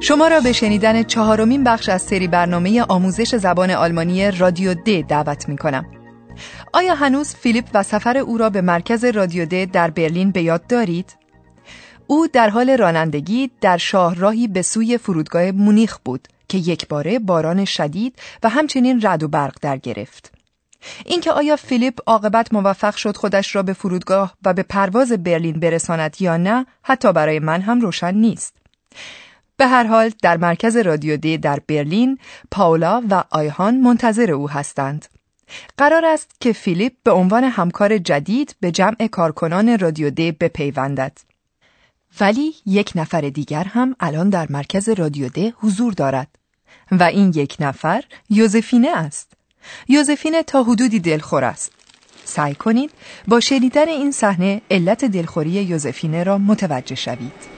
شما را به شنیدن چهارمین بخش از سری برنامه آموزش زبان آلمانی رادیو د دعوت می کنم. آیا هنوز فیلیپ و سفر او را به مرکز رادیو د در برلین به یاد دارید؟ او در حال رانندگی در شاهراهی به سوی فرودگاه مونیخ بود که یک باره باران شدید و همچنین رد و برق در گرفت. اینکه آیا فیلیپ عاقبت موفق شد خودش را به فرودگاه و به پرواز برلین برساند یا نه حتی برای من هم روشن نیست. به هر حال در مرکز رادیو دی در برلین پاولا و آیهان منتظر او هستند. قرار است که فیلیپ به عنوان همکار جدید به جمع کارکنان رادیو دی بپیوندد. ولی یک نفر دیگر هم الان در مرکز رادیو دی حضور دارد و این یک نفر یوزفینه است. یوزفینه تا حدودی دلخور است. سعی کنید با شنیدن این صحنه علت دلخوری یوزفینه را متوجه شوید.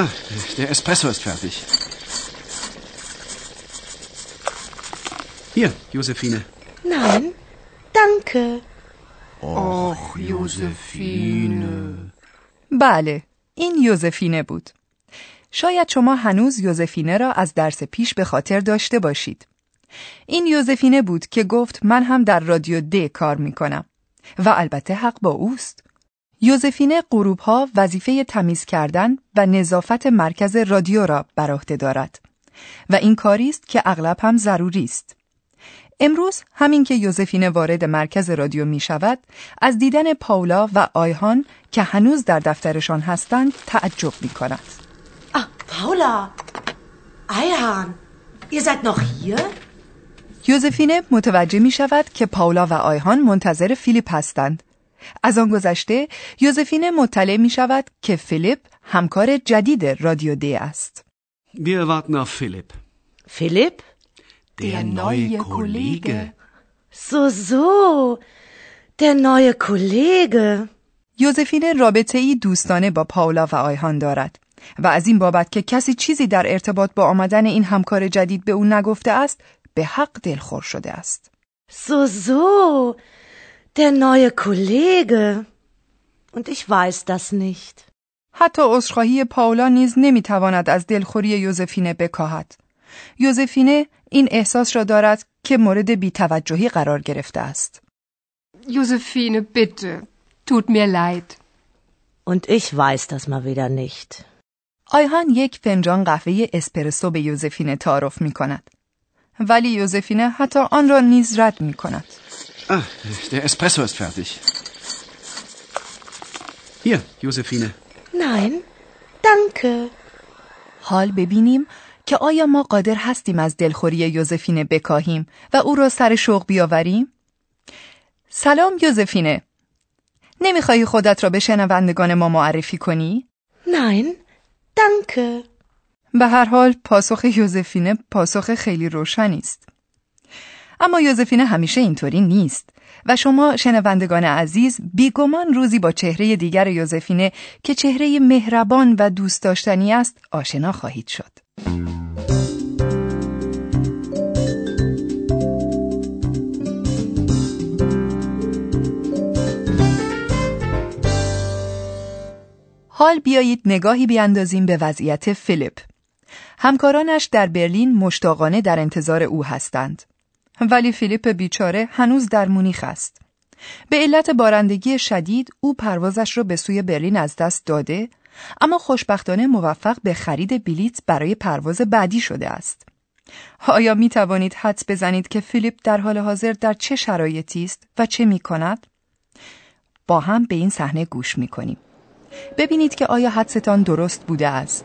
Ah, der Espresso ist fertig. Hier, Josephine. Nein, danke. Och, Josephine. بله، این یوزفینه بود. شاید شما هنوز یوزفینه را از درس پیش به خاطر داشته باشید. این یوزفینه بود که گفت من هم در رادیو د کار می کنم. و البته حق با اوست. یوزفینه غروب ها وظیفه تمیز کردن و نظافت مرکز رادیو را بر عهده دارد و این کاری است که اغلب هم ضروری است. امروز همین که یوزفینه وارد مرکز رادیو می شود از دیدن پاولا و آیهان که هنوز در دفترشان هستند تعجب می کند. Ah, Paula. Eihahn. Ihr seid noch hier? یوزفینه متوجه می شود که پاولا و آیهان منتظر فیلیپ هستند. از آن گذشته یوزفینه مطلع می شود که فیلیپ همکار جدید رادیو دی است. Wir warten auf Philipp. Philipp? Der, neue Kollege. So, so. Der neue Kollege. یوزفینه رابطه ای دوستانه با پاولا و آیهان دارد و از این بابت که کسی چیزی در ارتباط با آمدن این همکار جدید به او نگفته است به حق دلخور شده است. So, so. Der neue Kollege. Und ich weiß das nicht. حتی عذرخواهی پاولا نیز نمی‌تواند از دلخوری یوزفینه بکاهد. یوزفینه این احساس را دارد که مورد بیتوجهی قرار گرفته است. Josephine, bitte. Tut mir leid. Und ich weiß das mal wieder nicht. آیهان یک فنجان قهوه اسپرسو به یوزفینه تعارف می کند. ولی یوزفینه حتی آن را نیز رد می کند. Ah, der Espresso ist fertig. Hier, Josephine. Nein, danke. حال ببینیم که آیا ما قادر هستیم از دلخوری یوزفینه بکاهیم و او را سر شوق بیاوریم؟ سلام یوزفینه. نمی‌خواهی خودت را به شنوندگان ما معرفی کنی؟ Nein, danke. به هر حال پاسخ یوزفینه پاسخ خیلی روشنی است. اما یوزفینه همیشه اینطوری نیست و شما شنوندگان عزیز بیگمان روزی با چهره دیگر یوزفینه که چهره مهربان و دوست داشتنی است آشنا خواهید شد. حال بیایید نگاهی بیاندازیم به وضعیت فیلیپ. همکارانش در برلین مشتاقانه در انتظار او هستند. ولی فیلیپ بیچاره هنوز در مونیخ است. به علت بارندگی شدید او پروازش را به سوی برلین از دست داده اما خوشبختانه موفق به خرید بلیت برای پرواز بعدی شده است. آیا می توانید حدس بزنید که فیلیپ در حال حاضر در چه شرایطی است و چه می کند؟ با هم به این صحنه گوش می کنیم. ببینید که آیا حدستان درست بوده است.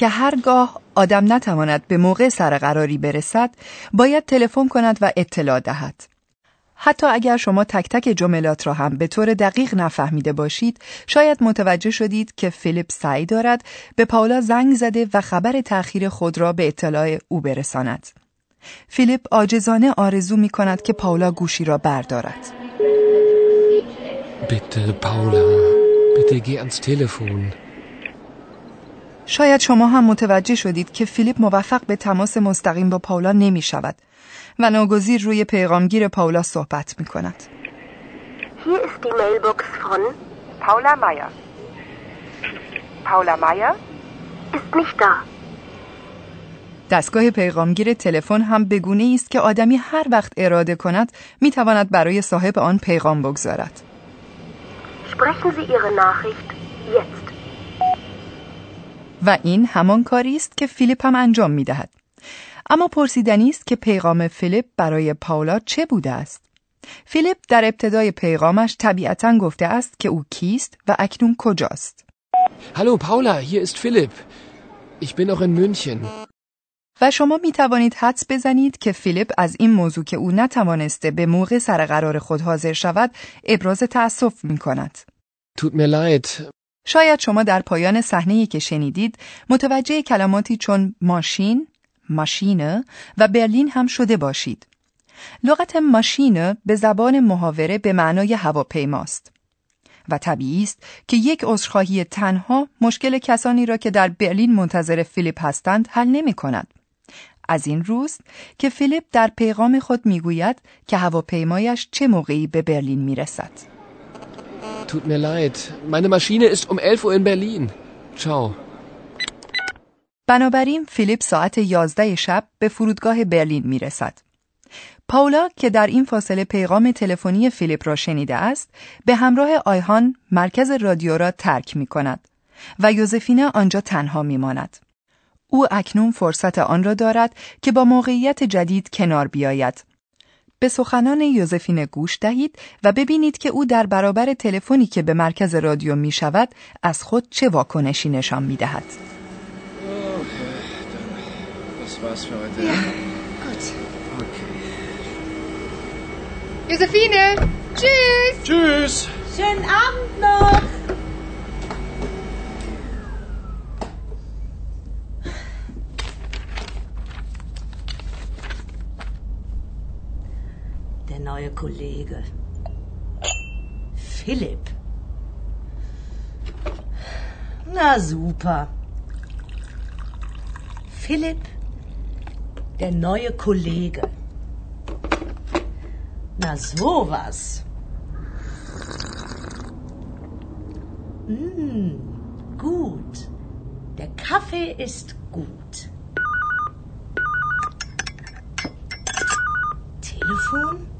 که هرگاه آدم نتواند به موقع سرقراری برسد باید تلفن کند و اطلاع دهد. حتی اگر شما تک تک جملات را هم به طور دقیق نفهمیده باشید شاید متوجه شدید که فیلیپ سعی دارد به پاولا زنگ زده و خبر تأخیر خود را به اطلاع او برساند. فیلیپ آجزانه آرزو می کند که پاولا گوشی را بردارد. Bitte, Paula, bitte geh ans Telefon. شاید شما هم متوجه شدید که فیلیپ موفق به تماس مستقیم با پاولا نمی شود و ناگزیر روی پیغامگیر پاولا صحبت می کند. Hier ist die Mailbox von Paula Meier. Paula Meier ist nicht da. دستگاه پیغامگیر تلفن هم بگونه است که آدمی هر وقت اراده کند می تواند برای صاحب آن پیغام بگذارد. Sprechen Sie Ihre Nachricht jetzt. و این همان کاری است که فیلیپ هم انجام می دهد. اما پرسیدنی است که پیغام فیلیپ برای پاولا چه بوده است؟ فیلیپ در ابتدای پیغامش طبیعتا گفته است که او کیست و اکنون کجاست. Hallo Paula, hier ist Philipp. Ich bin noch in München. و شما می توانید حدس بزنید که فیلیپ از این موضوع که او نتوانسته به موقع سر قرار خود حاضر شود ابراز تأسف می کند. Tut mir leid. شاید شما در پایان صحنه‌ای که شنیدید متوجه کلماتی چون ماشین، ماشینه و برلین هم شده باشید. لغت ماشینه به زبان محاوره به معنای هواپیماست. و طبیعی است که یک عذرخواهی تنها مشکل کسانی را که در برلین منتظر فیلیپ هستند حل نمی کند. از این روز که فیلیپ در پیغام خود می‌گوید که هواپیمایش چه موقعی به برلین می رسد. Tut mir leid. Meine Maschine ist um 11 Uhr in Berlin. Ciao. بنابراین فیلیپ ساعت 11 شب به فرودگاه برلین می رسد. پاولا که در این فاصله پیغام تلفنی فیلیپ را شنیده است به همراه آیهان مرکز رادیو را ترک می کند و یوزفینه آنجا تنها می ماند. او اکنون فرصت آن را دارد که با موقعیت جدید کنار بیاید. به سخنان یوزفینه گوش دهید و ببینید که او در برابر تلفنی که به مرکز رادیو می شود از خود چه واکنشی نشان می دهد. Tschüss. Tschüss. Schönen Abend noch. Kollege. Philipp. Na super. Philipp, der neue Kollege. Na sowas. Mm, gut. Der Kaffee ist gut. Telefon?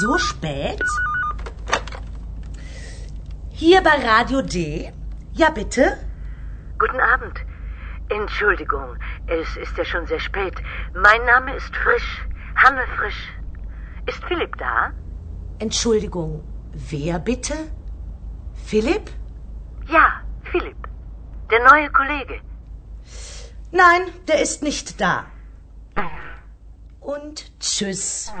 So spät? Hier bei Radio D? Ja, bitte? Guten Abend. Entschuldigung, es ist ja schon sehr spät. Mein Name ist Frisch. Hanne Frisch. Ist Philipp da? Entschuldigung, wer bitte? Philipp? Ja, Philipp. Der neue Kollege. Nein, der ist nicht da. Und tschüss.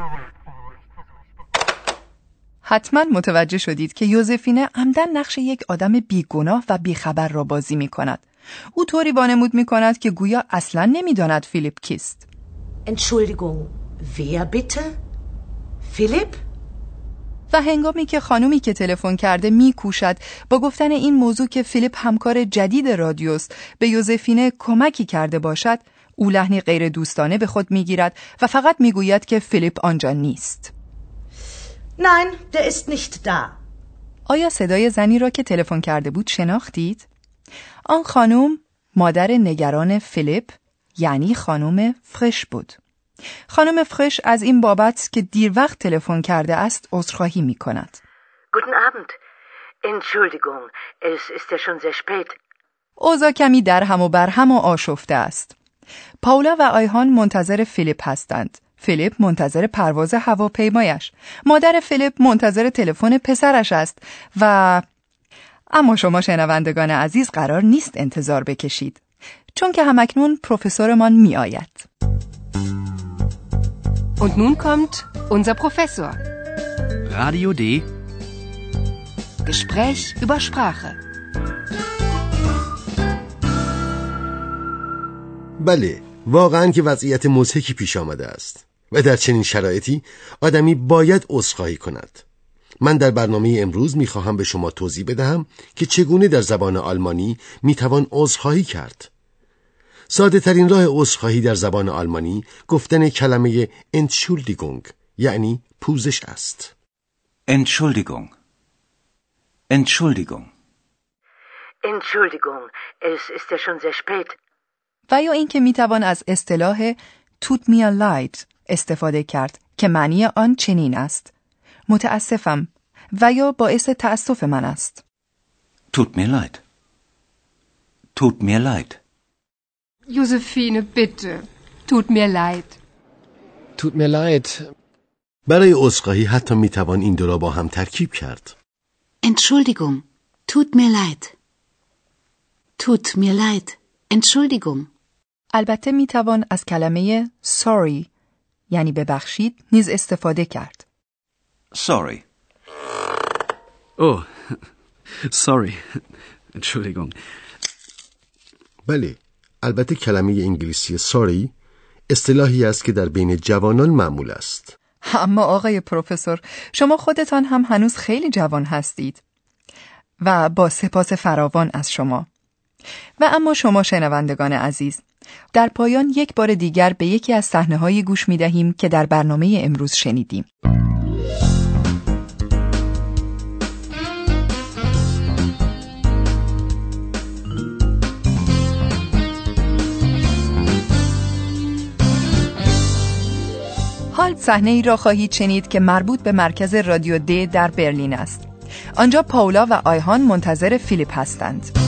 حتما متوجه شدید که یوزفینه عمدن نقش یک آدم بیگناه و بیخبر را بازی می کند. او طوری وانمود می کند که گویا اصلا نمی‌داند فیلیپ کیست. Entschuldigung, wer bitte? Philipp? و هنگامی که خانومی که تلفن کرده میکوشد با گفتن این موضوع که فیلیپ همکار جدید رادیوس به یوزفینه کمکی کرده باشد او لحنی غیر دوستانه به خود می‌گیرد و فقط می‌گوید که فیلیپ آنجا نیست Nein, der ist nicht da. آیا صدای زنی را که تلفن کرده بود شناختید؟ آن خانم مادر نگران فیلیپ یعنی خانم فرش بود. خانم فرش از این بابت که دیر وقت تلفن کرده است عذرخواهی می کند. Guten Abend. Entschuldigung, es ist ja schon sehr spät. اوضاع کمی در هم و بر هم و آشفته است. پاولا و آیهان منتظر فیلیپ هستند. فیلیپ منتظر پرواز هواپیمایش. مادر فیلیپ منتظر تلفن پسرش است و اما شما شنوندگان عزیز قرار نیست انتظار بکشید. چون که همکنون پروفسورمان می آید. Und nun kommt unser Professor. Radio D. Gespräch über Sprache. بله واقعا که وضعیت مضحکی پیش آمده است و در چنین شرایطی آدمی باید عذرخواهی کند من در برنامه امروز می‌خواهم به شما توضیح بدهم که چگونه در زبان آلمانی می‌توان عذرخواهی کرد ساده ترین راه عذرخواهی در زبان آلمانی گفتن کلمه Entschuldigung یعنی پوزش است Entschuldigung. Entschuldigung. Entschuldigung, es ist ja schon sehr spät. و یا اینکه می‌توان از اصطلاح توت میا لایت استفاده کرد که معنی آن چنین است متاسفم و یا باعث تأسف من است Tut mir leid. Tut mir leid. Josephine, bitte. Tut mir leid. Tut mir leid. برای عذرخواهی حتی می‌توان این دو را با هم ترکیب کرد Entschuldigung. Tut mir leid. Tut mir leid. Entschuldigung. البته می‌توان از کلمه sorry یعنی ببخشید نیز استفاده کرد Sorry. Oh, sorry. Entschuldigung. بله البته کلمه انگلیسی ساری اصطلاحی است که در بین جوانان معمول است اما آقای پروفسور شما خودتان هم هنوز خیلی جوان هستید و با سپاس فراوان از شما و اما شما شنوندگان عزیز در پایان یک بار دیگر به یکی از صحنه هایی گوش می دهیم که در برنامه امروز شنیدیم حال صحنه ای را خواهید شنید که مربوط به مرکز رادیو د در برلین است. آنجا پاولا و آیهان منتظر فیلیپ هستند.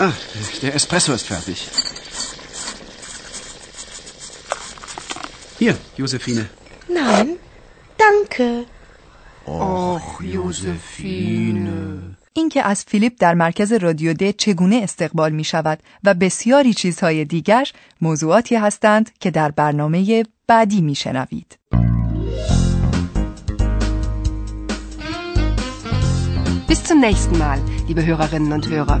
Ah, der Espresso ist fertig. Hier, Josephine. Nein, danke. Och, Josephine. اینکه از فیلیپ در مرکز رادیو د چگونه استقبال می شود و بسیاری چیزهای دیگر موضوعاتی هستند که در برنامه بعدی می شنوید. Bis zum nächsten Mal, liebe Hörerinnen und Hörer.